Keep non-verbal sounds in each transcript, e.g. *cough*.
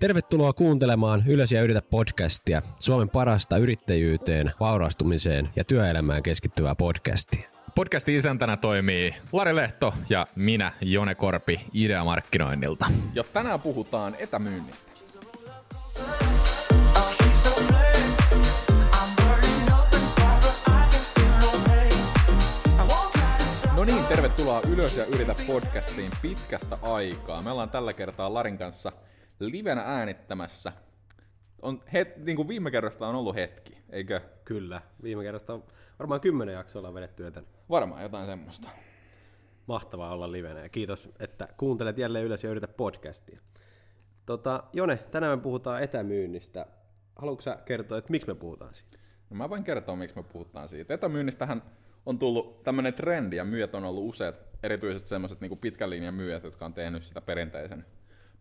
Tervetuloa kuuntelemaan Ylös ja yritä podcastia, Suomen parasta yrittäjyyteen, vaurastumiseen ja työelämään keskittyvää podcastia. Podcastin isäntänä toimii Lari Lehto ja minä, Jone Korpi, Ideamarkkinoinnilta. Ja tänään puhutaan etämyynnistä. No niin, tervetuloa Ylös ja yritä podcastiin pitkästä aikaa. Me ollaan tällä kertaa Larin kanssa livenä äänittämässä. On het, niin kuin viime kerrasta on ollut hetki, eikö? Kyllä, viime kerrasta on varmaan kymmenen jaksoa ollaan vedetty joten Varmaan jotain semmoista. mahtavaa olla livenä ja kiitos, että kuuntelet jälleen Ylös ja yritä podcastia. Tota, Jone, tänään me puhutaan etämyynnistä. Haluatko sä kertoa, että miksi me puhutaan siitä? No mä voin kertoa, miksi me puhutaan siitä. Etämyynnistähän on tullut tämmöinen trendi, ja myyjät on ollut useat, erityisesti semmoiset niin pitkän linjan myyjät, jotka on tehnyt sitä perinteisen,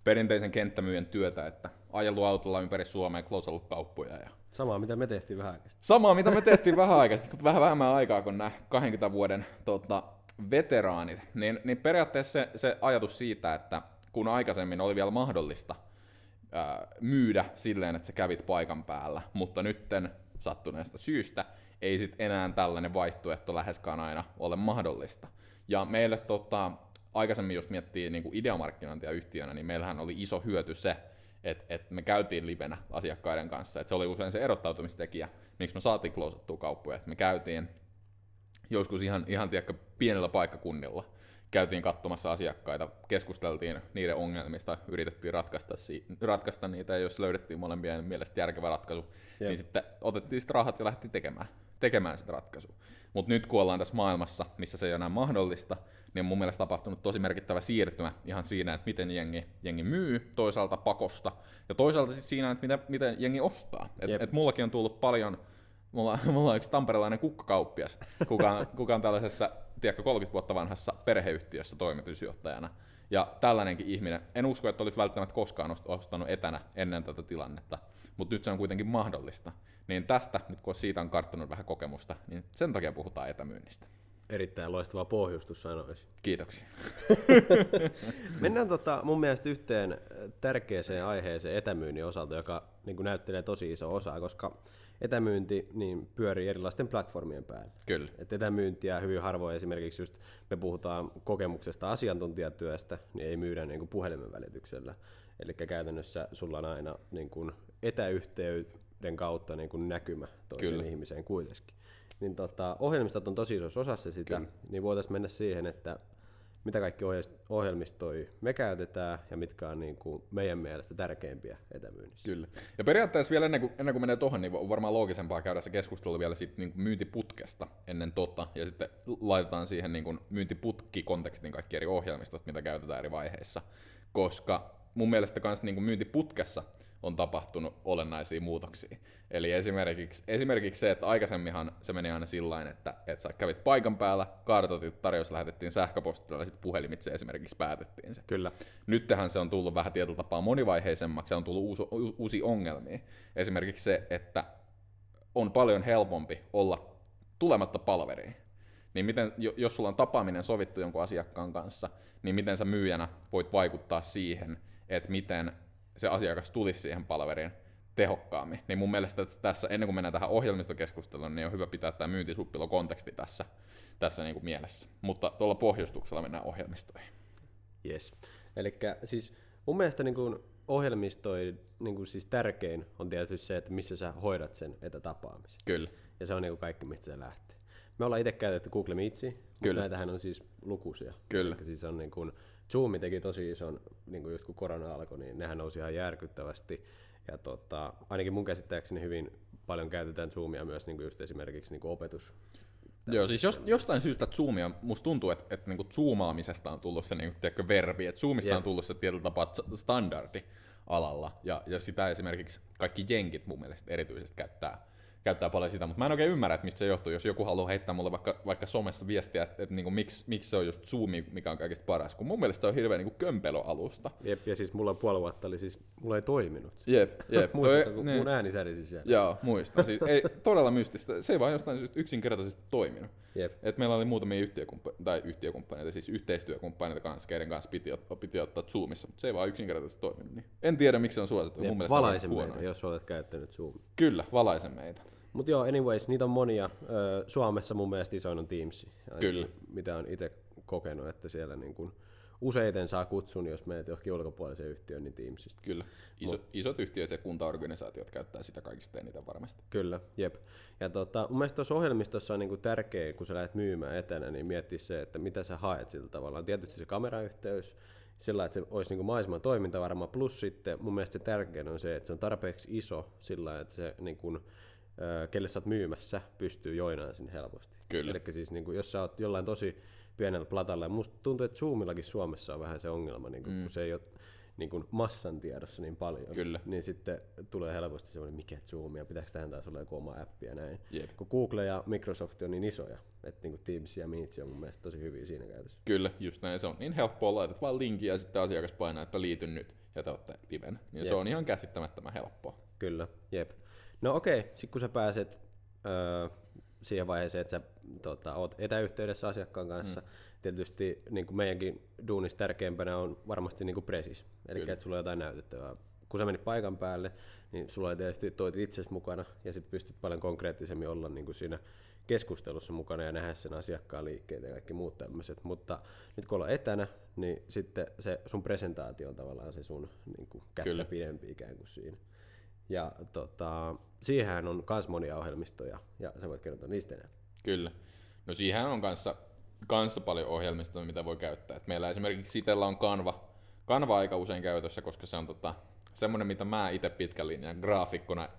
perinteisen kenttämyyjän työtä, että ajellut autolla ympäri Suomea, klousannut kauppoja ja Samaa, mitä me tehtiin vähän aikaa sitten. Samaa, mitä me tehtiin vähän aikaa sitten, vähän vähemmän aikaa kuin nämä 20 vuoden tota, veteraanit, niin, niin periaatteessa se, se ajatus siitä, että kun aikaisemmin oli vielä mahdollista ää, myydä silleen, että sä kävit paikan päällä, mutta nytten sattuneesta syystä ei sit enää tällainen vaihtoehto läheskään aina ole mahdollista. Ja meille tota, aikaisemmin, jos miettii niin kuin ideamarkkinointia yhtiönä, niin meillähän oli iso hyöty se, että et me käytiin livenä asiakkaiden kanssa. Et se oli usein se erottautumistekijä, miksi me saatiin klousattua kauppoja. Et me käytiin joskus ihan, ihan tiedätkö, pienellä paikkakunnilla, käytiin katsomassa asiakkaita, keskusteltiin niiden ongelmista, yritettiin ratkaista, si- ratkaista niitä, ja jos löydettiin molempien mielestä järkevä ratkaisu, Jep. niin sitten otettiin sitten rahat ja lähti tekemään, tekemään sitä ratkaisua. Mutta nyt kun ollaan tässä maailmassa, missä se ei ole enää mahdollista, niin on mun mielestä tapahtunut tosi merkittävä siirtymä ihan siinä, että miten jengi, jengi myy toisaalta pakosta, ja toisaalta sitten siinä, että miten, miten jengi ostaa. Et, Jep. et mullakin on tullut paljon Mulla, *laughs* mulla on yksi tamperelainen kukkakauppias, kuka on, *laughs* kuka on tällaisessa, tiedätkö, 30 vuotta vanhassa perheyhtiössä toimitusjohtajana. Ja tällainenkin ihminen, en usko, että olisi välttämättä koskaan ost- ostanut etänä ennen tätä tilannetta, mutta nyt se on kuitenkin mahdollista. Niin tästä, nyt kun siitä on karttunut vähän kokemusta, niin sen takia puhutaan etämyynnistä. Erittäin loistava pohjustus sanoisin. Kiitoksia. *laughs* Mennään tota, mun mielestä yhteen tärkeäseen aiheeseen etämyynnin osalta, joka niin näyttelee tosi iso osa, koska etämyynti niin pyörii erilaisten platformien päällä. Kyllä. Et etämyyntiä hyvin harvoin esimerkiksi just me puhutaan kokemuksesta asiantuntijatyöstä, niin ei myydä niin kuin puhelimen välityksellä. Eli käytännössä sulla on aina niin kuin etäyhteyden kautta niin kuin näkymä toiseen Kyllä. ihmiseen kuitenkin. Niin tota, ohjelmistot on tosi isossa osassa sitä, Kyllä. niin voitaisiin mennä siihen, että mitä kaikki ohje- ohjelmistoja me käytetään ja mitkä on niin kuin meidän mielestä tärkeimpiä etämyynnissä. Kyllä. Ja periaatteessa vielä ennen kuin, ennen kuin menee tuohon, niin on varmaan loogisempaa käydä se keskustelu vielä sit niin kuin myyntiputkesta ennen tota, ja sitten laitetaan siihen niin kuin myyntiputki-kontekstin kaikki eri ohjelmistot, mitä käytetään eri vaiheissa. Koska mun mielestä myös niin kuin myyntiputkessa on tapahtunut olennaisia muutoksia. Eli esimerkiksi, esimerkiksi se, että aikaisemminhan se meni aina sillä että, että sä kävit paikan päällä, kartoitit, tarjous lähetettiin sähköpostilla ja sitten puhelimitse esimerkiksi päätettiin se. Kyllä. Nythän se on tullut vähän tietyllä tapaa monivaiheisemmaksi ja on tullut uusi, uusi ongelmia. Esimerkiksi se, että on paljon helpompi olla tulematta palveriin. Niin miten, jo- jos sulla on tapaaminen sovittu jonkun asiakkaan kanssa, niin miten sä myyjänä voit vaikuttaa siihen, että miten se asiakas tulisi siihen palveriin tehokkaammin. Niin mun mielestä tässä, ennen kuin mennään tähän ohjelmistokeskusteluun, niin on hyvä pitää tämä myyntisuppilokonteksti tässä, tässä niin kuin mielessä. Mutta tuolla pohjustuksella mennään ohjelmistoihin. Yes. Eli siis mun mielestä niin kuin ohjelmistoi niin kuin siis tärkein on tietysti se, että missä sä hoidat sen etätapaamisen. Kyllä. Ja se on niin kuin kaikki, mistä se lähtee. Me ollaan itse käytetty Google Meetsia, mutta Kyllä. näitähän on siis lukuisia. Kyllä. Siis on niin kuin, Zoom teki tosi ison, niin kuin just kun korona alkoi, niin nehän nousi ihan järkyttävästi. Ja tota, ainakin mun käsittääkseni hyvin paljon käytetään Zoomia myös niin kuin just esimerkiksi niin kuin opetus. Joo, siis jos, jostain syystä Zoomia, musta tuntuu, että, että niinku zoomaamisesta on tullut se niinku, tiedätkö, verbi, että Zoomista Jep. on tullut se tietyllä tapaa standardi alalla, ja, ja sitä esimerkiksi kaikki jenkit mun mielestä erityisesti käyttää, käyttää paljon sitä, mutta mä en oikein ymmärrä, että mistä se johtuu, jos joku haluaa heittää mulle vaikka, vaikka somessa viestiä, että, että niin miksi, miksi se on just Zoom, mikä on kaikista paras, kun mun mielestä se on hirveän niin kömpelöalusta. Jep, ja siis mulla puoli vuotta oli siis, mulla ei toiminut. Jep, *laughs* jep. Muistatko, kun niin. mun ääni särisi siellä? Joo, muistan. Siis ei, todella mystistä. Se ei vaan jostain yksinkertaisesti toiminut. Jep. Et meillä oli muutamia yhtiökumppaneita, tai yhtiökumppaneita, siis yhteistyökumppaneita kanssa, keiden kanssa piti, piti ottaa Zoomissa, mutta se ei vaan yksinkertaisesti toiminut. Niin. En tiedä, miksi se on suosittu. Mun mielestä valaise meitä, jos olet käyttänyt Zoomia. Kyllä, valaise meitä. Mutta joo, anyways, niitä on monia. Suomessa mun mielestä isoin on Teams. Kyllä. Mitä on itse kokenut, että siellä niin kun useiten saa kutsun, jos menet johonkin ulkopuoliseen yhtiöön, niin Teamsista. Kyllä. Iso, Mut, isot yhtiöt ja kuntaorganisaatiot käyttää sitä kaikista eniten varmasti. Kyllä, jep. Ja tota, mun mielestä tuossa ohjelmistossa on niinku tärkeää, kun sä lähdet myymään etänä, niin miettiä se, että mitä sä haet sillä tavalla. Tietysti se kamerayhteys, sillä että se olisi niin mahdollisimman toimintavarma, plus sitten mun mielestä se tärkein on se, että se on tarpeeksi iso sillä että se niin kuin, kelle sä oot myymässä, pystyy joinaan sinne helposti. Kyllä. Eli siis niin kuin, jos sä oot jollain tosi pienellä platalla, ja musta tuntuu, että Zoomillakin Suomessa on vähän se ongelma, niin kuin, mm. kun se ei ole niin kuin massan tiedossa niin paljon, Kyllä. niin sitten tulee helposti semmoinen, mikä Zoom, ja pitääkö tähän taas olla joku oma appi ja näin. Jep. Kun Google ja Microsoft on niin isoja, että niin kuin Teams ja Meet on mun mielestä tosi hyviä siinä käytössä. Kyllä, just näin. Se on niin helppoa, laitat vaan linkin ja sitten asiakas painaa, että liity nyt ja te olette liven. Niin se on ihan käsittämättömän helppoa. Kyllä, jep. No okei, sitten kun sä pääset öö, siihen vaiheeseen, että sä tota, oot etäyhteydessä asiakkaan kanssa, mm. tietysti niin kuin meidänkin duunissa tärkeimpänä on varmasti niin kuin presis, eli että sulla on jotain näytettävää. Kun sä menit paikan päälle, niin sulla oli tietysti toit itsesi mukana, ja sitten pystyt paljon konkreettisemmin olla niin kuin siinä keskustelussa mukana ja nähdä sen asiakkaan liikkeet ja kaikki muut tämmöiset. Mutta nyt kun ollaan etänä, niin sitten se sun presentaatio on tavallaan se sun niin kuin kättä Kyllä. pidempi ikään kuin siinä. Ja tota, siihen on myös monia ohjelmistoja, ja sä voit kertoa niistä enää. Kyllä. No siihen on kanssa, kanssa paljon ohjelmistoja, mitä voi käyttää. Et meillä esimerkiksi itsellä on Canva, Canva aika usein käytössä, koska se on tota, semmoinen, mitä mä itse pitkän linjan graafikkona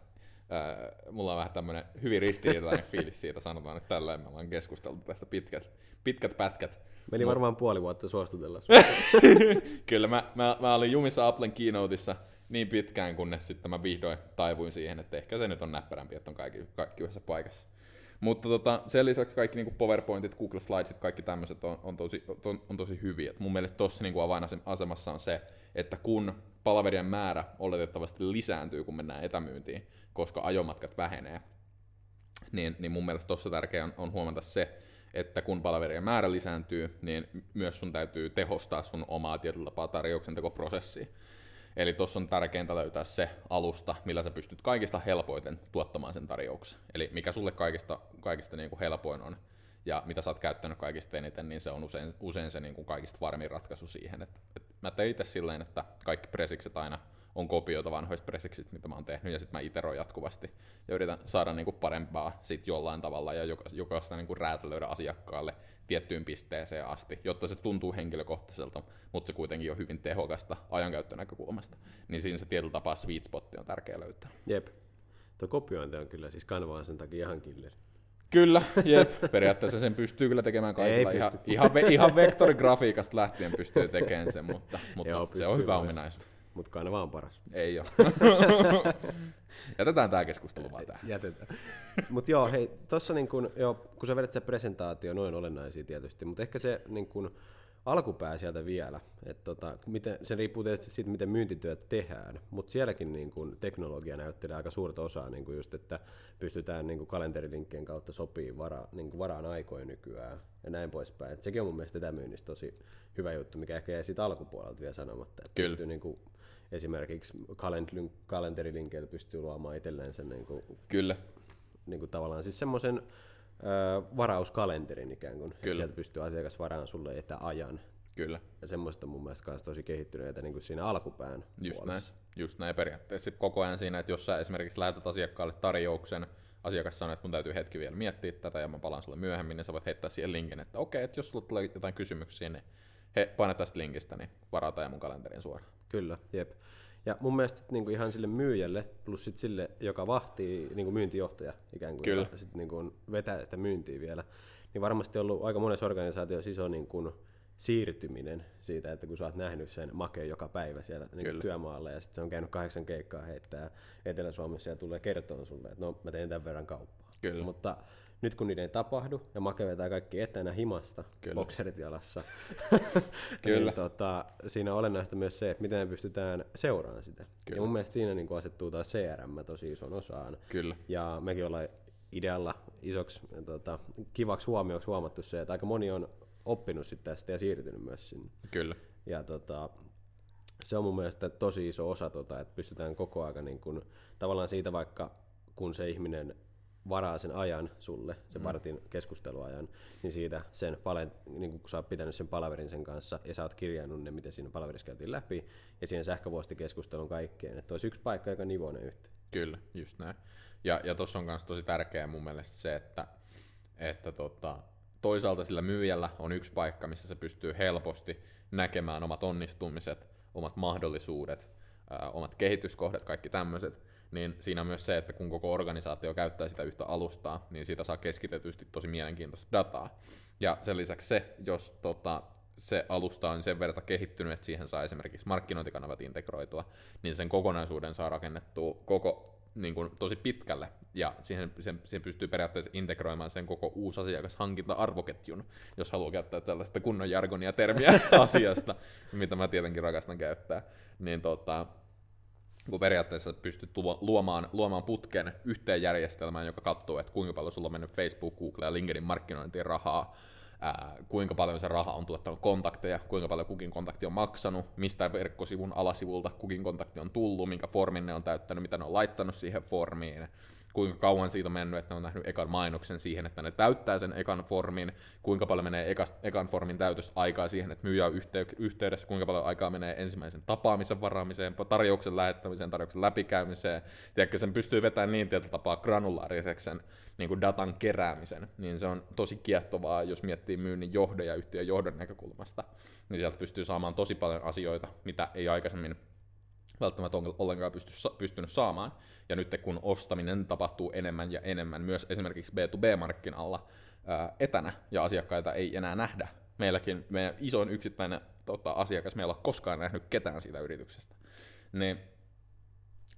mulla on vähän tämmöinen hyvin ristiriitainen *laughs* fiilis siitä, sanotaan nyt tällä me ollaan keskusteltu tästä pitkät, pitkät pätkät. Meni Mut... varmaan puoli vuotta suostutella *laughs* Kyllä, mä, mä, mä, olin jumissa Applen keynoteissa niin pitkään, kunnes sitten mä vihdoin taivuin siihen, että ehkä se nyt on näppärämpi, että on kaikki, kaikki yhdessä paikassa. Mutta tota, sen lisäksi kaikki niinku PowerPointit, Google Slidesit, kaikki tämmöiset on, on, tosi, on, on tosi hyviä. Et mun mielestä tuossa niinku avainasemassa on se, että kun palaverien määrä oletettavasti lisääntyy, kun mennään etämyyntiin, koska ajomatkat vähenee, niin, niin mun mielestä tuossa tärkeää on, on huomata se, että kun palaverien määrä lisääntyy, niin myös sun täytyy tehostaa sun omaa tietyllä tapaa tarjouksen tekoprosessia. Eli tuossa on tärkeintä löytää se alusta, millä sä pystyt kaikista helpoiten tuottamaan sen tarjouksen. Eli mikä sulle kaikista, kaikista niin kuin helpoin on ja mitä sä oot käyttänyt kaikista eniten, niin se on usein, usein se niin kuin kaikista varmin ratkaisu siihen. Et, et mä tein itse silleen, että kaikki presikset aina on kopioita vanhoista presiksistä, mitä mä oon tehnyt, ja sitten mä iteroin jatkuvasti ja yritän saada niinku parempaa sit jollain tavalla ja jokaista niinku räätälöidä asiakkaalle tiettyyn pisteeseen asti, jotta se tuntuu henkilökohtaiselta, mutta se kuitenkin on hyvin tehokasta ajankäyttönäkökulmasta. Niin siinä se tietyllä tapaa sweet spot on tärkeä löytää. Jep. Tuo kopiointi on kyllä siis kanvaan sen takia ihan killer. Kyllä, jep. Periaatteessa sen pystyy kyllä tekemään kaikilla. Ihan, ihan, ve, ihan vektorigrafiikasta lähtien pystyy tekemään sen, mutta, mutta Joo, se on hyvä ominaisuus. Mutta kanava on paras. Ei ole. *laughs* Jätetään tämä keskustelu vaan tähän. Jätetään. Mutta joo, hei, tossa niin kun, jo, kun sä vedät se presentaatio, noin olennaisia tietysti, mutta ehkä se niin kun, alkupää sieltä vielä. Et tota, miten, se riippuu tietysti siitä, miten myyntityöt tehdään, mutta sielläkin niin kun, teknologia näyttelee aika suurta osaa, niin kun just, että pystytään niin kun, kalenterilinkkien kautta sopii vara, niin varaan aikoja nykyään ja näin poispäin. Et sekin on mun mielestä etämyynnissä tosi hyvä juttu, mikä ehkä jäi siitä alkupuolelta vielä sanomatta. Että Kyllä. Pystyy, niin kun, esimerkiksi kalenterilinkeillä pystyy luomaan itselleen sen niin kuin, Kyllä. Niin kuin tavallaan siis semmoisen varauskalenterin ikään kuin, Kyllä. että sieltä pystyy asiakas varaan sulle etäajan. Kyllä. Ja semmoista mun mielestä kanssa tosi kehittyneitä niin kuin siinä alkupään Just puolessa. näin. Just näin periaatteessa. Sitten koko ajan siinä, että jos sä esimerkiksi lähetät asiakkaalle tarjouksen, asiakas sanoo, että mun täytyy hetki vielä miettiä tätä ja mä palaan sulle myöhemmin, niin sä voit heittää siihen linkin, että okei, että jos sulla tulee jotain kysymyksiä, niin he, paina tästä linkistä, niin varataan ja mun kalenterin suoraan. Kyllä, jep. Ja mun mielestä niin kuin ihan sille myyjälle, plus sit sille, joka vahtii niin kuin myyntijohtaja ikään kuin, Kyllä. ja sit niin kuin vetää sitä myyntiä vielä, niin varmasti on ollut aika monessa organisaatiossa iso niin kuin siirtyminen siitä, että kun sä oot nähnyt sen makeen joka päivä siellä niin työmaalla ja sitten se on käynyt kahdeksan keikkaa heittää Etelä-Suomessa ja tulee kertoa sulle, että no mä teen tämän verran kauppaa. Kyllä. Mutta nyt kun niiden ei tapahdu ja make vetää kaikki etänä himasta, Kyllä. bokserit jalassa, *laughs* Kyllä. niin tota, siinä on olennaista myös se, että miten me pystytään seuraamaan sitä. Kyllä. Ja mun mielestä siinä niin asettuu taas CRM tosi ison osaan. Kyllä. Ja mekin ollaan idealla isoksi tota, kivaksi huomioksi huomattu se, että aika moni on oppinut sitten tästä ja siirtynyt myös sinne. Kyllä. Ja tota, se on mun mielestä tosi iso osa, tota, että pystytään koko ajan niin kun, tavallaan siitä vaikka kun se ihminen varaa sen ajan sulle, sen mm. vartin keskusteluajan, niin siitä sen palen, niin kun sä oot pitänyt sen palaverin sen kanssa ja sä oot kirjannut ne, miten siinä palaverissa käytiin läpi, ja siihen sähkövuostikeskustelun kaikkeen, että olisi yksi paikka, joka nivoo ne yhteen. Kyllä, just näin. Ja, ja tuossa on myös tosi tärkeää mun mielestä se, että, että tota, toisaalta sillä myyjällä on yksi paikka, missä se pystyy helposti näkemään omat onnistumiset, omat mahdollisuudet, omat kehityskohdat, kaikki tämmöiset, niin siinä on myös se, että kun koko organisaatio käyttää sitä yhtä alustaa, niin siitä saa keskitetysti tosi mielenkiintoista dataa. Ja sen lisäksi se, jos tota, se alusta on sen verran kehittynyt, että siihen saa esimerkiksi markkinointikanavat integroitua, niin sen kokonaisuuden saa rakennettua koko niin kuin, tosi pitkälle, ja siihen, siihen, siihen pystyy periaatteessa integroimaan sen koko uusi asiakashankinta-arvoketjun, jos haluaa käyttää tällaista kunnon jargonia termiä *laughs* asiasta, mitä mä tietenkin rakastan käyttää, niin tota, kun periaatteessa pystyt luomaan, luomaan putken yhteen järjestelmään, joka katsoo, että kuinka paljon sulla on mennyt Facebook, Google ja LinkedIn markkinointiin rahaa, ää, kuinka paljon se raha on tuottanut kontakteja, kuinka paljon kukin kontakti on maksanut, mistä verkkosivun alasivulta kukin kontakti on tullut, minkä formin ne on täyttänyt, mitä ne on laittanut siihen formiin, kuinka kauan siitä on mennyt, että ne on nähnyt ekan mainoksen siihen, että ne täyttää sen ekan formin, kuinka paljon menee ekas, ekan formin täytöstä aikaa siihen, että myyjä on yhtey- yhteydessä, kuinka paljon aikaa menee ensimmäisen tapaamisen varaamiseen, tarjouksen lähettämiseen, tarjouksen läpikäymiseen. Tiedätkö, sen pystyy vetämään niin tietyllä tapaa granulaariseksi sen niin kuin datan keräämisen, niin se on tosi kiehtovaa, jos miettii myynnin johdon ja yhtiön johdon näkökulmasta, niin sieltä pystyy saamaan tosi paljon asioita, mitä ei aikaisemmin välttämättä ollenkaan pysty, pystynyt saamaan. Ja nyt kun ostaminen tapahtuu enemmän ja enemmän myös esimerkiksi B2B-markkinalla ää, etänä ja asiakkaita ei enää nähdä. Meilläkin meidän isoin yksittäinen tota, asiakas, meillä ei ole koskaan nähnyt ketään siitä yrityksestä. Niin,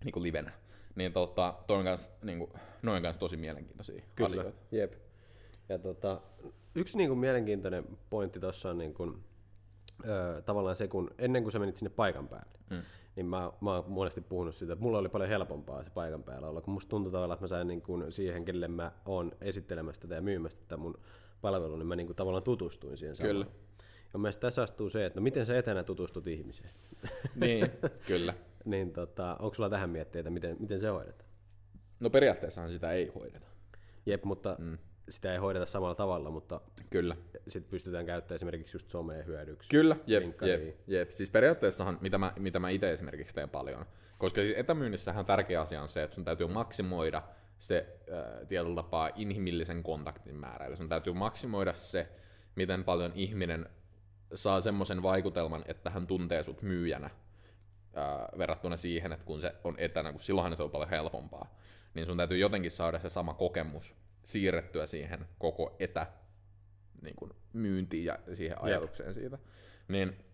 niin kuin livenä. Niin tota, toi on kans, niin kuin, noin kanssa tosi mielenkiintoisia Kyllä. asioita. Jep. Ja tota, yksi niin kuin, mielenkiintoinen pointti tuossa on niin kuin, ö, tavallaan se, kun ennen kuin sä menit sinne paikan päälle, mm niin mä, mä oon monesti puhunut siitä, että mulla oli paljon helpompaa se paikan päällä olla, kun musta tuntui tavallaan, että mä sain niin kuin siihen, kelle mä oon esittelemästä tätä ja myymästä tätä mun palvelua, niin mä niin kuin tavallaan tutustuin siihen samaan. Kyllä. Ja mielestäni tässä astuu se, että no miten sä etänä tutustut ihmiseen. Niin, *laughs* kyllä. niin tota, onko sulla tähän miettiä, miten, miten se hoidetaan? No periaatteessahan sitä ei hoideta. Jep, mutta mm sitä ei hoideta samalla tavalla, mutta Kyllä. sitten pystytään käyttämään esimerkiksi just somea hyödyksi. Kyllä, jep, jep, jep. Siis periaatteessahan, mitä mä, mitä mä itse esimerkiksi teen paljon, koska siis etämyynnissähän tärkeä asia on se, että sun täytyy maksimoida se äh, tietyllä tapaa inhimillisen kontaktin määrä. Eli sun täytyy maksimoida se, miten paljon ihminen saa semmoisen vaikutelman, että hän tuntee sut myyjänä äh, verrattuna siihen, että kun se on etänä, kun silloinhan se on paljon helpompaa. Niin sun täytyy jotenkin saada se sama kokemus siirrettyä siihen koko etä niin kuin myyntiin ja siihen ajatukseen Jep. siitä. Niin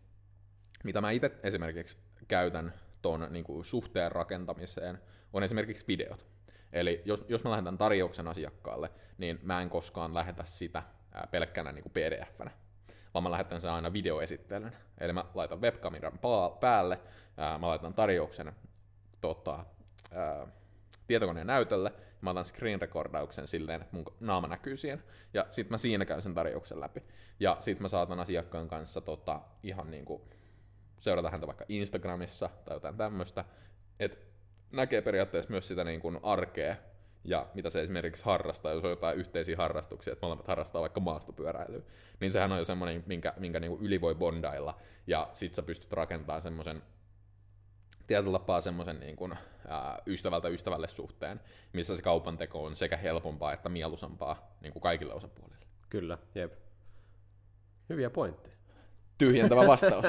mitä mä itse esimerkiksi käytän tuon niin kuin suhteen rakentamiseen, on esimerkiksi videot. Eli jos, jos mä lähetän tarjouksen asiakkaalle, niin mä en koskaan lähetä sitä pelkkänä niin kuin pdf-nä, vaan mä lähetän sen aina videoesittelyn. Eli mä laitan webkameran päälle, ää, mä laitan tarjouksen tota, ää, tietokoneen näytölle, mä otan screen recordauksen silleen, että mun naama näkyy siihen, ja sitten mä siinä käyn sen tarjouksen läpi. Ja sitten mä saatan asiakkaan kanssa tota, ihan niinku seurata häntä vaikka Instagramissa tai jotain tämmöistä, että näkee periaatteessa myös sitä niin kuin arkea, ja mitä se esimerkiksi harrastaa, jos on jotain yhteisiä harrastuksia, että molemmat harrastaa vaikka maastopyöräilyä, niin sehän on jo semmoinen, minkä, minkä niin kuin yli voi bondailla, ja sit sä pystyt rakentamaan semmoisen tietyllä tapaa semmoisen niin kuin, ää, ystävältä ystävälle suhteen, missä se kaupanteko on sekä helpompaa että mieluisampaa niin kuin kaikille osapuolille. Kyllä, jep. Hyviä pointteja. Tyhjentävä vastaus.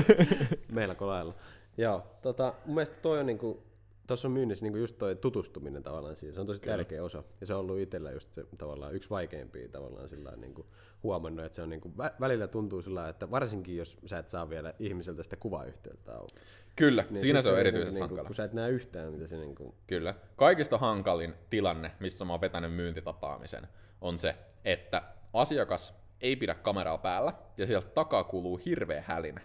*laughs* Meillä lailla. Joo, tota, mun mielestä toi on, niin kuin, tuossa on myynnissä niin just toi tutustuminen tavallaan siihen, se on tosi Kyllä. tärkeä osa. Ja se on ollut itsellä just se tavallaan yksi vaikeimpia tavallaan sillä niin kuin huomannut, että se on niin kuin, välillä tuntuu sillä että varsinkin jos sä et saa vielä ihmiseltä sitä kuvayhteyttä auki. Kyllä, niin siinä se on erityisesti niin, hankala. Kun sä et näe yhtään, mitä se niin kuin... Kyllä. Kaikista hankalin tilanne, missä mä oon vetänyt myyntitapaamisen, on se, että asiakas ei pidä kameraa päällä ja sieltä takaa kuuluu hirveä hälinä.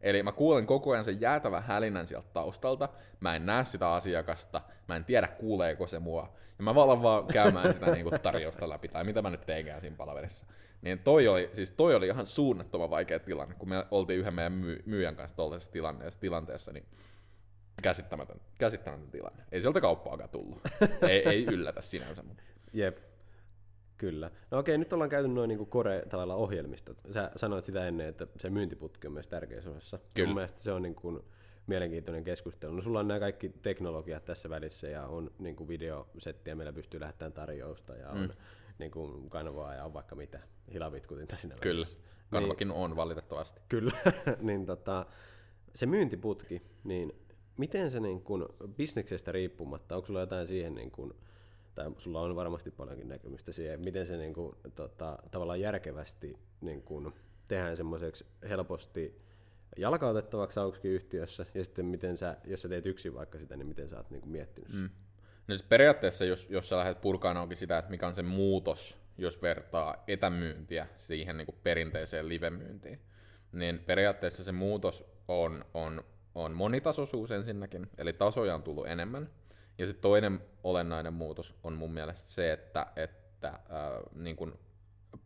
Eli mä kuulen koko ajan sen jäätävän hälinän sieltä taustalta, mä en näe sitä asiakasta, mä en tiedä kuuleeko se mua, ja mä vaan vaan käymään sitä *laughs* niin kuin tarjousta läpi, tai mitä mä nyt teinkään siinä palaverissa. Niin toi oli, siis toi oli ihan suunnattoman vaikea tilanne, kun me oltiin yhden meidän myy- myyjän kanssa tuollaisessa tilanteessa, tilanteessa, niin käsittämätön, käsittämätön tilanne. Ei sieltä kauppaakaan tullut. *laughs* ei, ei yllätä sinänsä. Mutta. Jep. Kyllä. No okei, nyt ollaan käyty noin niin kore tavalla ohjelmistot. Sä sanoit sitä ennen, että se myyntiputki on myös tärkeässä osassa. Kyllä. Mun mielestä se on niin kuin mielenkiintoinen keskustelu. No sulla on nämä kaikki teknologiat tässä välissä ja on niin kuin videosettiä, meillä pystyy lähettämään tarjousta ja on mm. niin kuin kanvaa ja on vaikka mitä hilavitkutinta siinä Kyllä, kanvakin niin, on valitettavasti. Kyllä, *laughs* niin tota, se myyntiputki, niin miten se niin kuin bisneksestä riippumatta, onko sulla jotain siihen niin kuin, tai sulla on varmasti paljonkin näkemystä siihen, miten se niin kuin, tota, tavallaan järkevästi niin kuin, tehdään semmoiseksi helposti jalkautettavaksi auksikin yhtiössä, ja sitten miten sä, jos sä teet yksin vaikka sitä, niin miten sä oot niin kuin miettinyt mm. No siis periaatteessa, jos, jos sä lähdet purkaan onkin sitä, että mikä on se muutos, jos vertaa etämyyntiä siihen niin kuin perinteiseen livemyyntiin, niin periaatteessa se muutos on, on, on monitasoisuus ensinnäkin, eli tasoja on tullut enemmän, ja sitten toinen olennainen muutos on mun mielestä se, että, että äh, niin kuin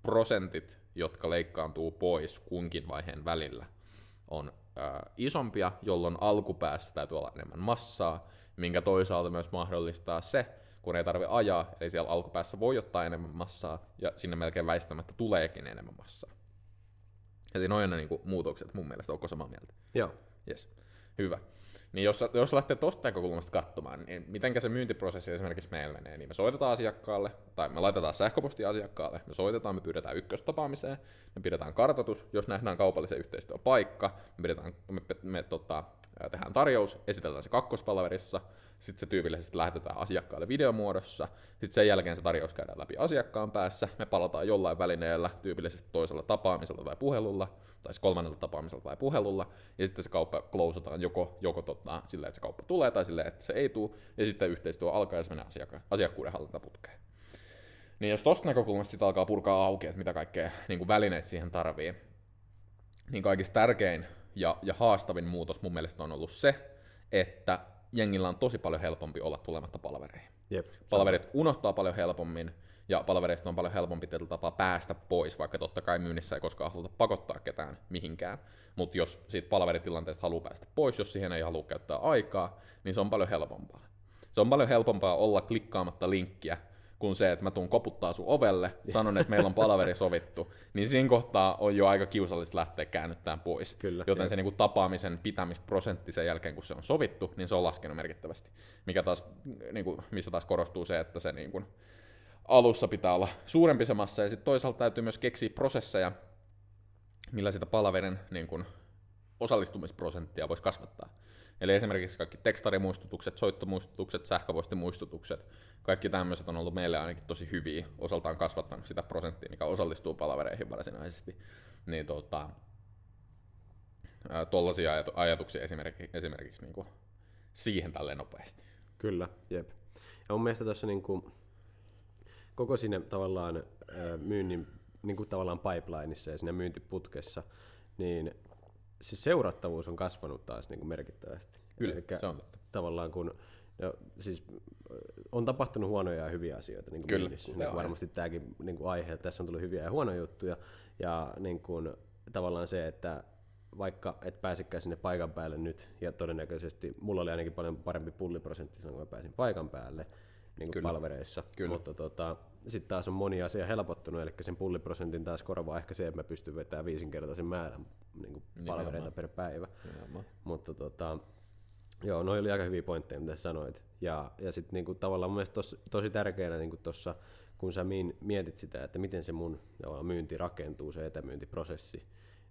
prosentit, jotka leikkaantuu pois kunkin vaiheen välillä, on äh, isompia, jolloin alkupäässä täytyy olla enemmän massaa, minkä toisaalta myös mahdollistaa se, kun ei tarvi ajaa, eli siellä alkupäässä voi ottaa enemmän massaa, ja sinne melkein väistämättä tuleekin enemmän massaa. Siinä on ne niin kuin, muutokset mun mielestä, onko samaa mieltä? Joo. Yes. Hyvä. Niin jos, jos lähtee tuosta näkökulmasta katsomaan, niin miten se myyntiprosessi esimerkiksi meillä menee, niin me soitetaan asiakkaalle, tai me laitetaan sähköpostia asiakkaalle, me soitetaan, me pyydetään ykköstapaamiseen, me pidetään kartoitus, jos nähdään kaupallisen yhteistyön paikka, me, pidetään, me, me, me tota, tehdään tarjous, esitellään se kakkospalverissa, sitten se tyypillisesti lähetetään asiakkaalle videomuodossa, sitten sen jälkeen se tarjous käydään läpi asiakkaan päässä, me palataan jollain välineellä, tyypillisesti toisella tapaamisella tai puhelulla, tai siis kolmannella tapaamisella tai puhelulla, ja sitten se kauppa klousataan joko, joko tota, silleen, että se kauppa tulee, tai silleen, että se ei tule, ja sitten yhteistyö alkaa ja se menee asiakka- asiakkuuden hallintaputkeen. Niin jos tuosta näkökulmasta sitä alkaa purkaa auki, että mitä kaikkea niin välineet siihen tarvii, niin kaikista tärkein ja, ja haastavin muutos mun mielestä on ollut se, että jengillä on tosi paljon helpompi olla tulematta palvereihin. Jep, Palverit unohtaa paljon helpommin, ja palvereista on paljon helpompi tietyllä tapaa päästä pois, vaikka totta kai myynnissä ei koskaan haluta pakottaa ketään mihinkään. Mutta jos siitä palveritilanteesta haluaa päästä pois, jos siihen ei halua käyttää aikaa, niin se on paljon helpompaa. Se on paljon helpompaa olla klikkaamatta linkkiä, kuin se, että mä tuun koputtaa sun ovelle, *laughs* sanon, että meillä on palaveri sovittu, niin siinä kohtaa on jo aika kiusallista lähteä käännyttämään pois. Kyllä, Joten se niin kuin, tapaamisen pitämisprosentti sen jälkeen, kun se on sovittu, niin se on laskenut merkittävästi. Mikä taas, niin kuin, missä taas korostuu se, että se niin kuin, alussa pitää olla suurempi se massa, ja sitten toisaalta täytyy myös keksiä prosesseja, millä sitä palaverin niin kuin, osallistumisprosenttia voisi kasvattaa. Eli esimerkiksi kaikki tekstarimuistutukset, soittomuistutukset, sähköpostimuistutukset, kaikki tämmöiset on ollut meille ainakin tosi hyviä, osaltaan kasvattanut sitä prosenttia, mikä osallistuu palavereihin varsinaisesti. Niin tota, tuollaisia ajatuksia esimerkiksi, esimerkiksi niin kuin siihen tälleen nopeasti. Kyllä, jep. Ja mun mielestä tässä niin kuin, koko siinä tavallaan myynnin niin kuin tavallaan pipelineissa ja siinä myyntiputkessa, niin siis seurattavuus on kasvanut taas niin kuin merkittävästi. Kyllä, Elikkä se on totta. Tavallaan kun, no, siis on tapahtunut huonoja ja hyviä asioita niin kuin Kyllä, niin kuin varmasti tämäkin niin kuin aihe, että tässä on tullut hyviä ja huonoja juttuja, ja niin kuin, tavallaan se, että vaikka et pääsekään sinne paikan päälle nyt, ja todennäköisesti mulla oli ainakin paljon parempi pulliprosentti kun mä pääsin paikan päälle, niin kuin palvereissa, Kyllä. mutta tota, sitten taas on moni asia helpottunut, eli sen pulliprosentin taas korvaa ehkä se, että mä pystyn vetämään viisinkertaisen määrän niin kuin palvereita per päivä. Nimenomaan. Mutta tota, joo, noi oli aika hyviä pointteja, mitä sanoit. Ja, ja sitten niin kuin, tavallaan mun mielestä tos, tosi tärkeänä niin tuossa, kun sä mietit sitä, että miten se mun myynti rakentuu, se etämyyntiprosessi,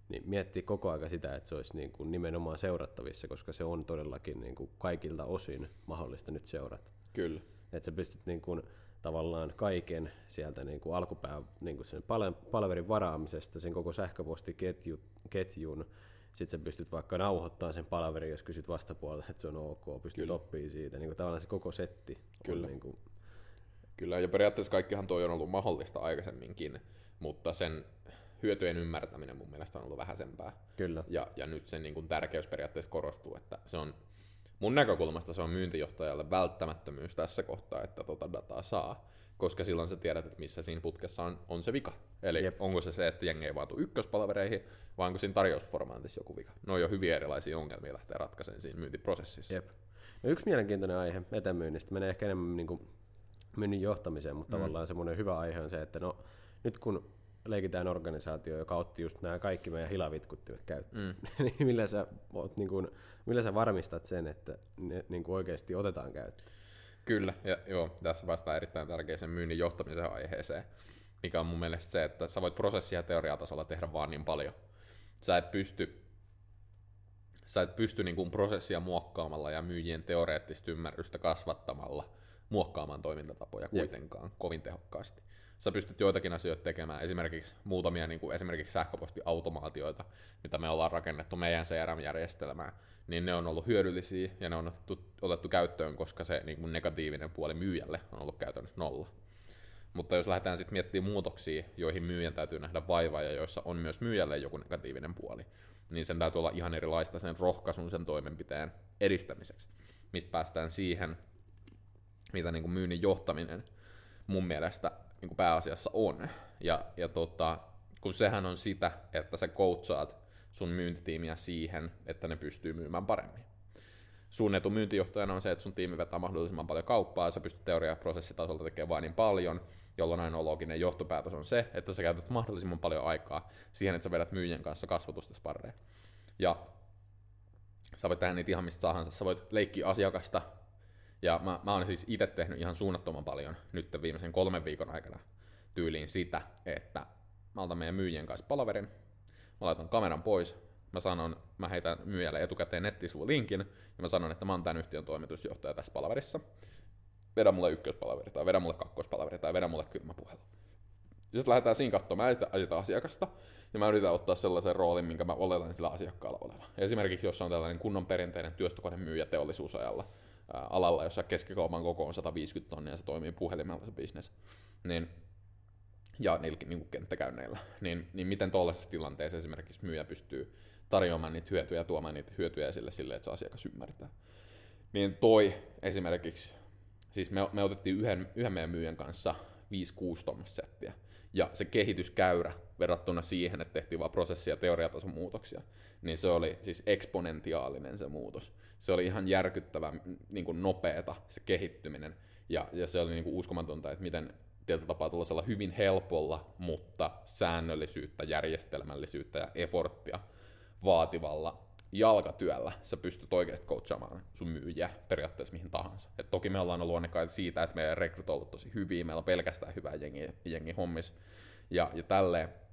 niin miettii koko aika sitä, että se olisi niin kuin nimenomaan seurattavissa, koska se on todellakin niin kuin kaikilta osin mahdollista nyt seurata. Kyllä. Että sä pystyt niin kuin tavallaan kaiken sieltä niin kuin alkupää niin kuin sen pal- palverin varaamisesta, sen koko sähköpostiketjun, sitten sä pystyt vaikka nauhoittamaan sen palaverin, jos kysyt vastapuolelta, että se on ok, pystyt oppimaan siitä. Niin kuin tavallaan se koko setti Kyllä. on niin kuin, Kyllä, ja periaatteessa kaikkihan toi on ollut mahdollista aikaisemminkin, mutta sen hyötyjen ymmärtäminen mun mielestä on ollut vähäisempää. kyllä. Ja, ja nyt sen niin kuin tärkeys periaatteessa korostuu, että se on mun näkökulmasta se on myyntijohtajalle välttämättömyys tässä kohtaa, että tota dataa saa, koska silloin sä tiedät, että missä siinä putkessa on, on se vika. Eli Jep. onko se se, että jengi ei vaatu ykköspalvereihin, vai onko siinä tarjousformaatissa joku vika. Ne on jo hyvin erilaisia ongelmia lähteä ratkaisemaan siinä myyntiprosessissa. Jep. No yksi mielenkiintoinen aihe etämyynnistä menee ehkä enemmän niin kuin myynnin johtamiseen, mutta mm. tavallaan semmoinen hyvä aihe on se, että no nyt kun leikitään organisaatio, joka otti just nämä kaikki meidän hilavitkuttimet käyttöön, mm. *laughs* niin millä sä, oot, niin kuin, millä sä varmistat sen, että ne niin kuin oikeasti otetaan käyttöön? Kyllä, ja joo, tässä päästään erittäin tärkeäseen myynnin johtamisen aiheeseen, mikä on mun mielestä se, että sä voit prosessia teoriatasolla tehdä vaan niin paljon. Sä et pysty, sä et pysty niin kuin prosessia muokkaamalla ja myyjien teoreettista ymmärrystä kasvattamalla muokkaamaan toimintatapoja kuitenkaan kovin tehokkaasti. Sä pystyt joitakin asioita tekemään, esimerkiksi muutamia niin kuin esimerkiksi sähköpostiautomaatioita, mitä me ollaan rakennettu meidän CRM-järjestelmään, niin ne on ollut hyödyllisiä ja ne on otettu, otettu käyttöön, koska se niin kuin negatiivinen puoli myyjälle on ollut käytännössä nolla. Mutta jos lähdetään sitten miettimään muutoksia, joihin myyjän täytyy nähdä vaivaa ja joissa on myös myyjälle joku negatiivinen puoli, niin sen täytyy olla ihan erilaista sen rohkaisun sen toimenpiteen edistämiseksi. Mistä päästään siihen, mitä niin kuin myynnin johtaminen mun mielestä niin kuin pääasiassa on. Ja, ja tota, kun sehän on sitä, että sä coachaat sun myyntitiimiä siihen, että ne pystyy myymään paremmin. Sun etu myyntijohtajana on se, että sun tiimi vetää mahdollisimman paljon kauppaa, ja sä pystyt teoria- ja prosessitasolta tekemään vain niin paljon, jolloin ainoa looginen johtopäätös on se, että sä käytät mahdollisimman paljon aikaa siihen, että sä vedät myyjien kanssa kasvatusta sparreja. Ja sä voit tehdä niitä ihan mistä tahansa. Sä voit leikkiä asiakasta, ja mä, mä oon siis itse tehnyt ihan suunnattoman paljon nyt viimeisen kolmen viikon aikana tyyliin sitä, että mä otan meidän myyjien kanssa palaverin, mä laitan kameran pois, mä sanon, mä heitän myyjälle etukäteen nettisivulinkin, ja mä sanon, että mä oon tämän yhtiön toimitusjohtaja tässä palaverissa. Vedä mulle ykköspalaveri, tai vedä mulle kakkospalaveri, tai vedä mulle kylmä puhelu. Sitten lähdetään siinä katsomaan, mä ajata asiakasta, ja mä yritän ottaa sellaisen roolin, minkä mä oletan sillä asiakkaalla olevan. Esimerkiksi jos on tällainen kunnon perinteinen työstökonemyyjä teollisuusajalla, alalla, jossa keskikaupan koko on 150 tonnia ja se toimii puhelimella se bisnes, niin ja niilläkin niin kenttäkäynneillä, niin, niin miten tuollaisessa tilanteessa esimerkiksi myyjä pystyy tarjoamaan niitä hyötyjä ja tuomaan niitä hyötyjä esille sille, että se asiakas ymmärtää. Niin toi esimerkiksi, siis me, me otettiin yhden, yhden meidän myyjän kanssa 5-6 tuommoista settiä, ja se kehityskäyrä verrattuna siihen, että tehtiin vaan prosessi- ja teoriatason muutoksia, niin se oli siis eksponentiaalinen se muutos. Se oli ihan järkyttävä niin kuin nopeeta se kehittyminen, ja, ja se oli niin kuin uskomatonta, että miten tietyllä tapaa tuollaisella hyvin helpolla, mutta säännöllisyyttä, järjestelmällisyyttä ja efforttia vaativalla jalkatyöllä sä pystyt oikeasti coachaamaan sun myyjiä periaatteessa mihin tahansa. Et toki me ollaan ollut onnekkaita siitä, että meidän rekryt on ollut tosi hyviä, meillä on pelkästään hyvää jengi, jengi hommis ja, ja tälleen.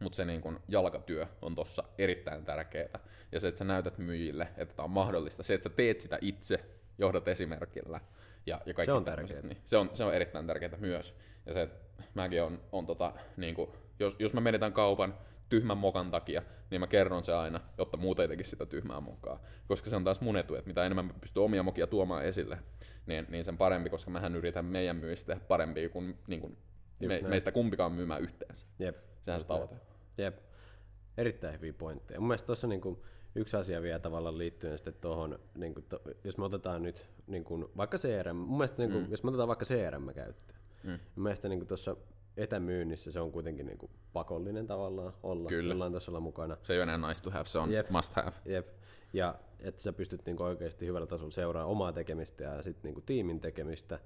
Mutta se niin kun jalkatyö on tossa erittäin tärkeää. Ja se, että sä näytät myyjille, että tämä on mahdollista. Se, että sä teet sitä itse, johdat esimerkillä. Ja, ja kaikki Se on tärkeää. Niin se, on, se on erittäin tärkeää myös. Ja se, että mäkin on, on tota, niin kun, jos, jos mä menetän kaupan tyhmän mokan takia, niin mä kerron se aina, jotta muut ei tekisi sitä tyhmää mokaa. Koska se on taas mun etu, että mitä enemmän mä pystyn omia mokia tuomaan esille, niin, niin sen parempi, koska mähän yritän meidän myyjistä tehdä parempia kuin, niin kuin me, näin. meistä kumpikaan myymään yhteensä. Jep. Sehän se tavoite. Jep. Erittäin hyviä pointteja. Mun mielestä tuossa niinku yksi asia vielä tavallaan liittyen sitten tuohon, niinku to, jos me otetaan nyt niinku, vaikka CRM, mun mielestä niinku, mm. jos me otetaan vaikka CRM käyttöön, mm. mun mielestä niinku tuossa etämyynnissä se on kuitenkin niinku pakollinen tavallaan olla, Kyllä. jollain tasolla mukana. Se ei ole enää nice to have, se on Jep. must have. Jep. Ja että sä pystyt niinku oikeasti hyvällä tasolla seuraamaan omaa tekemistä ja sitten niinku tiimin tekemistä,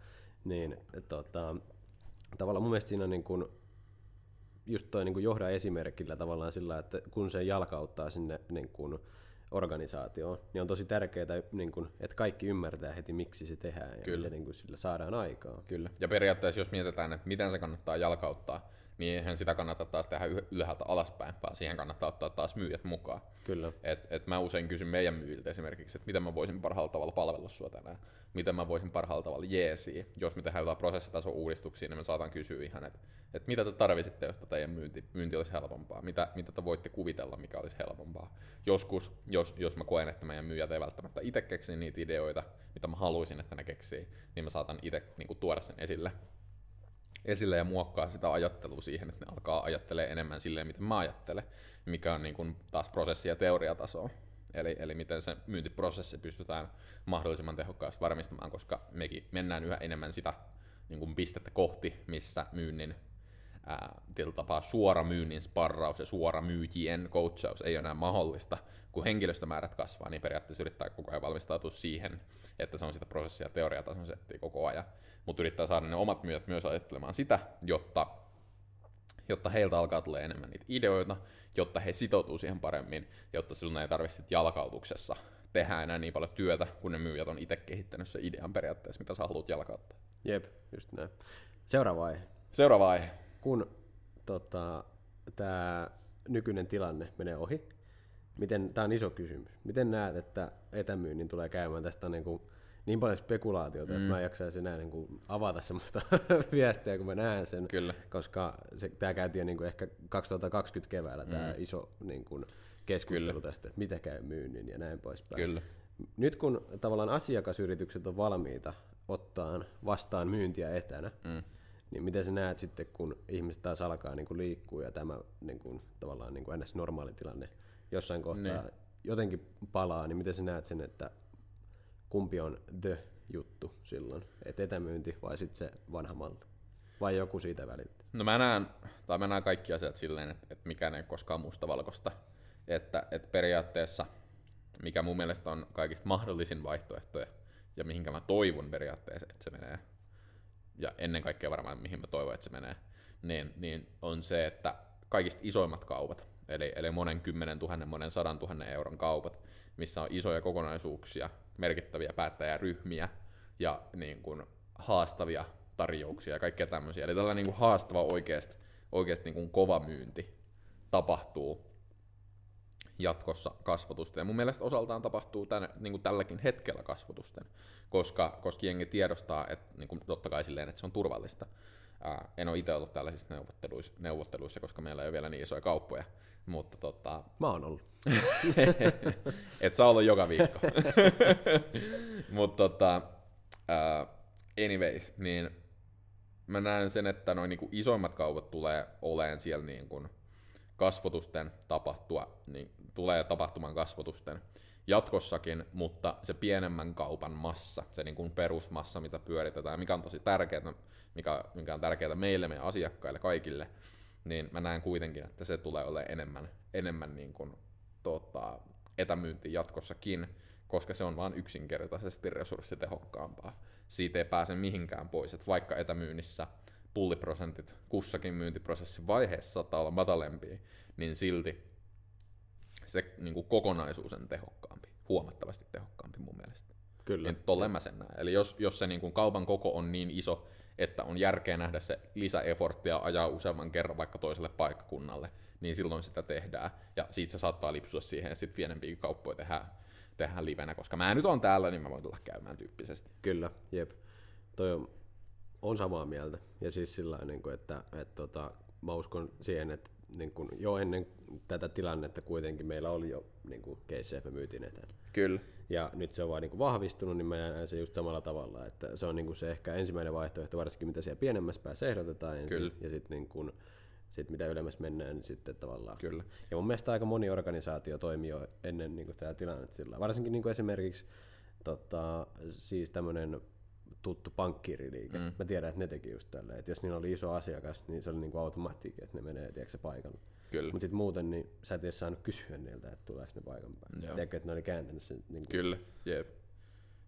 niin tota, tavallaan mun mielestä siinä on niinku, just toi niinku johda esimerkillä tavallaan sillä, että kun se jalkauttaa sinne niinku organisaatioon, niin on tosi tärkeää, niinku, että kaikki ymmärtää heti, miksi se tehdään ja Kyllä. miten niinku sillä saadaan aikaa. Kyllä. Ja periaatteessa jos mietitään, että miten se kannattaa jalkauttaa, niin eihän sitä kannata taas tehdä ylhäältä alaspäin, vaan siihen kannattaa ottaa taas myyjät mukaan. Kyllä. Et, et mä usein kysyn meidän myyjiltä esimerkiksi, että miten mä voisin parhaalla tavalla palvella sua tänään, miten mä voisin parhaalla tavalla jeesiä. Jos me tehdään jotain prosessitason uudistuksia, niin mä saatan kysyä ihan, että, että mitä te tarvisitte, jotta teidän myynti, myynti olisi helpompaa, mitä, mitä te voitte kuvitella, mikä olisi helpompaa. Joskus, jos, jos mä koen, että meidän myyjät ei välttämättä itse keksi niitä ideoita, mitä mä haluaisin, että ne keksii, niin mä saatan itse niin tuoda sen esille esille ja muokkaa sitä ajattelua siihen, että ne alkaa ajattelee enemmän silleen, miten mä ajattelen, mikä on niin kuin taas prosessi- ja teoriatasoa. Eli, eli miten se myyntiprosessi pystytään mahdollisimman tehokkaasti varmistamaan, koska mekin mennään yhä enemmän sitä niin kuin pistettä kohti, missä myynnin ää, tapaa suora myynnin sparraus ja suora myyjien coachaus ei ole enää mahdollista. Kun henkilöstömäärät kasvaa, niin periaatteessa yrittää koko ajan valmistautua siihen, että se on sitä prosessia ja teoriatason settiä koko ajan. Mutta yrittää saada ne omat myyjät myös ajattelemaan sitä, jotta, jotta heiltä alkaa tulla enemmän niitä ideoita, jotta he sitoutuu siihen paremmin, jotta sinun ei tarvitse jalkautuksessa tehdä enää niin paljon työtä, kun ne myyjät on itse kehittänyt se idean periaatteessa, mitä sä haluat jalkauttaa. Jep, just näin. Seuraava aihe. Seuraava aihe. Kun tota, tämä nykyinen tilanne menee ohi, miten, tämä on iso kysymys. Miten näet, että etämyynnin tulee käymään? Tästä niin, kuin, niin paljon spekulaatiota, mm. että mä en jaksaisi enää niin kuin avata semmoista *laughs* viestiä, kun mä näen sen. Kyllä. Koska se, tämä käytiin jo niin kuin ehkä 2020 keväällä, mm. tämä iso niin kuin, keskustelu Kyllä. tästä, että mitä käy myynnin ja näin poispäin. Kyllä. Nyt kun tavallaan asiakasyritykset on valmiita ottaa vastaan myyntiä etänä, mm. Niin miten sä näet sitten, kun ihmiset taas alkaa niin kuin liikkua ja tämä niin kuin, tavallaan niin kuin ns. normaali tilanne jossain kohtaa niin. jotenkin palaa, niin miten sä näet sen, että kumpi on the juttu silloin, että etämyynti vai sitten se vanha malli? Vai joku siitä välittää? No mä näen, tai mä näen kaikki asiat silleen, että, että mikään ei koskaan mustavalkoista. Että, että periaatteessa, mikä mun mielestä on kaikista mahdollisin vaihtoehtoja, ja mihinkä mä toivon periaatteessa, että se menee, ja ennen kaikkea varmaan mihin mä toivon, että se menee, niin, niin on se, että kaikista isoimmat kaupat, eli, eli monen kymmenen tuhannen, monen sadan tuhannen euron kaupat, missä on isoja kokonaisuuksia, merkittäviä päättäjäryhmiä ja niin kuin haastavia tarjouksia ja kaikkea tämmöisiä. Eli tällainen niin kuin haastava oikeasti, oikeasti niin kuin kova myynti tapahtuu jatkossa kasvatusta. Ja mun mielestä osaltaan tapahtuu tämän, niin kuin tälläkin hetkellä kasvatusten, koska, koska jengi tiedostaa, että niin kuin totta kai silleen, että se on turvallista. Ää, en ole itse ollut tällaisissa neuvotteluissa, neuvotteluissa, koska meillä ei ole vielä niin isoja kauppoja. Mutta tota... Mä oon ollut. *laughs* Et saa olla joka viikko. *laughs* Mutta tota, anyways, niin mä näen sen, että noin niinku isoimmat kaupat tulee oleen siellä niinku kasvotusten tapahtua, niin tulee tapahtumaan kasvotusten jatkossakin, mutta se pienemmän kaupan massa, se niin kuin perusmassa, mitä pyöritetään, mikä on tosi tärkeää, mikä, mikä on tärkeää meille, meidän asiakkaille, kaikille, niin mä näen kuitenkin, että se tulee olemaan enemmän, enemmän niin kuin, tota, etämyynti jatkossakin, koska se on vain yksinkertaisesti resurssitehokkaampaa. Siitä ei pääse mihinkään pois, että vaikka etämyynnissä pulliprosentit kussakin myyntiprosessin vaiheessa saattaa olla matalempia, niin silti se niin kuin kokonaisuus on tehokkaampi, huomattavasti tehokkaampi mun mielestä. Kyllä. Niin tolleen mä sen näen. Eli jos, jos se niin kuin kaupan koko on niin iso, että on järkeä nähdä se lisäeforttia ajaa useamman kerran vaikka toiselle paikkakunnalle, niin silloin sitä tehdään. Ja siitä se saattaa lipsua siihen, että sitten pienempiä kauppoja tehdään, tehdään livenä, koska mä nyt on täällä, niin mä voin tulla käymään tyyppisesti. Kyllä, jep. Toi on, on samaa mieltä. Ja siis sillä niin kuin, että, että, että tota, mä uskon siihen, että niin kuin jo ennen tätä tilannetta kuitenkin meillä oli jo niin kuin keissejä, me myytiin eteen. Kyllä. Ja nyt se on vaan niin kuin vahvistunut, niin mä näen se just samalla tavalla, että se on niin kuin se ehkä ensimmäinen vaihtoehto, varsinkin mitä siellä pienemmässä päässä ehdotetaan ensin, Kyllä. ja sitten niin kuin, sit mitä ylemmäs mennään, niin sitten tavallaan. Kyllä. Ja mun mielestä aika moni organisaatio toimii jo ennen niin kuin tätä tilannetta sillä Varsinkin niin kuin esimerkiksi tota, siis tämmöinen tuttu pankkiiriliike. Mm. Mä tiedän, että ne teki just tälleen, että jos niillä oli iso asiakas, niin se oli niin automaattikin, että ne menee tiedätkö, paikalle. Kyllä. Mutta sitten muuten niin sä et edes saanut kysyä niiltä, että tuleeko ne paikan päälle. Tiedätkö, että ne oli kääntänyt sen. Niin kuin... Kyllä, jep.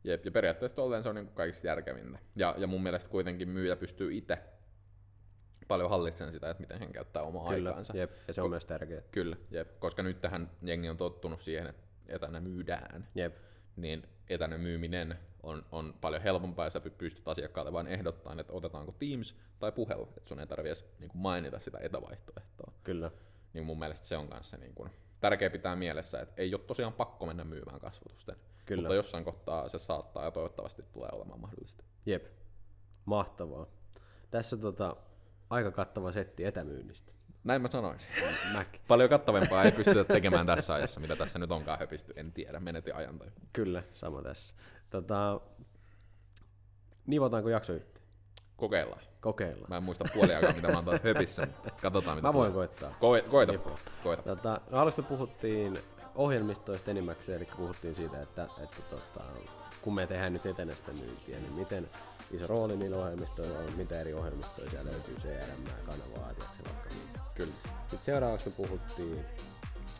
Jep, ja periaatteessa tolleen se on niin kaikista järkevintä. Ja, ja mun mielestä kuitenkin myyjä pystyy itse paljon hallitsemaan sitä, että miten hän käyttää omaa Kyllä, aikaansa. jep, ja se on Ko- myös tärkeää. Kyllä, jep. koska nyt tähän jengi on tottunut siihen, että etänä myydään. Jep. Niin etäinen myyminen on, on paljon helpompaa ja sä pystyt asiakkaalle vain ehdottamaan, että otetaanko Teams tai puhelu, että sun ei tarvitse niin mainita sitä etävaihtoehtoa. Kyllä. Niin mun mielestä se on kanssa niin kuin tärkeä pitää mielessä, että ei ole tosiaan pakko mennä myymään kasvotusten, Kyllä. mutta jossain kohtaa se saattaa ja toivottavasti tulee olemaan mahdollista. Jep. Mahtavaa. Tässä on tota, aika kattava setti etämyynnistä. Näin mä sanoisin. Mäkin. *laughs* Paljon kattavampaa ei pystytä tekemään tässä ajassa, mitä tässä nyt onkaan höpisty. En tiedä, menetin ajan tai Kyllä, sama tässä. Tota, nivotaanko jakso yhteen? kokeillaan. Kokeillaan. Mä en muista puoliaikaa, mitä mä oon taas höpissä, mutta *laughs* katsotaan mitä Mä voin tulee. koittaa. Ko- koita, Jep. koita. Tota, no aluksi me puhuttiin ohjelmistoista enimmäkseen, eli puhuttiin siitä, että, että tota, kun me tehdään nyt etenestä myyntiä, niin miten iso rooli niillä ohjelmistoilla on, mitä eri ohjelmistoja siellä löytyy, CRM, kanavaa, tiedätkö, vaikka mitä. Kyllä. Sitten seuraavaksi me puhuttiin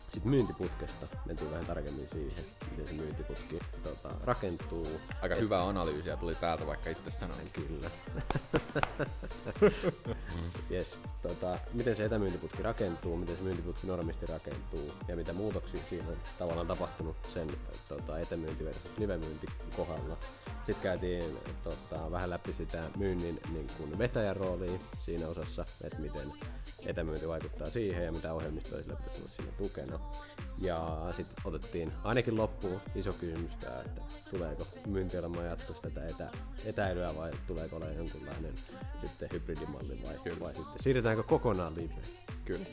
sit myyntiputkesta, mentiin vähän tarkemmin siihen, miten se myyntiputki tota, rakentuu. Aika hyvää analyysiä tuli täältä, vaikka itse sanoin. Kyllä. *laughs* yes. tota, miten se etämyyntiputki rakentuu, miten se myyntiputki normisti rakentuu ja mitä muutoksia siinä on tavallaan tapahtunut sen tota, etämyynti versus livemyynti kohdalla. Sitten käytiin tota, vähän läpi sitä myynnin niin kuin vetäjän roolia siinä osassa, että miten etämyynti vaikuttaa siihen ja mitä ohjelmistoja sillä pitäisi olla siinä tukena. Ja sitten otettiin ainakin loppuun iso kysymys tää, että tuleeko myynti olemaan jatkossa tätä etä, etäilyä vai tuleeko olla jonkunlainen sitten hybridimalli vai, vai sitten siirrytäänkö kokonaan liveen. Kyllä.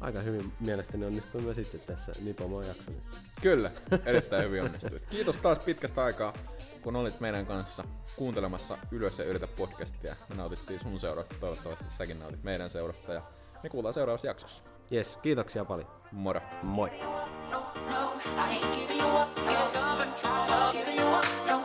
Aika hyvin mielestäni onnistuu myös itse tässä nipomaan jakso nyt. Kyllä, erittäin hyvin onnistuit. Kiitos taas pitkästä aikaa, kun olit meidän kanssa kuuntelemassa Ylös ja yritä podcastia. Me nautittiin sun seurasta, toivottavasti säkin nautit meidän seurasta ja me kuullaan seuraavassa jaksossa. Jes, kiitoksia paljon. Moro! Moi! no, no,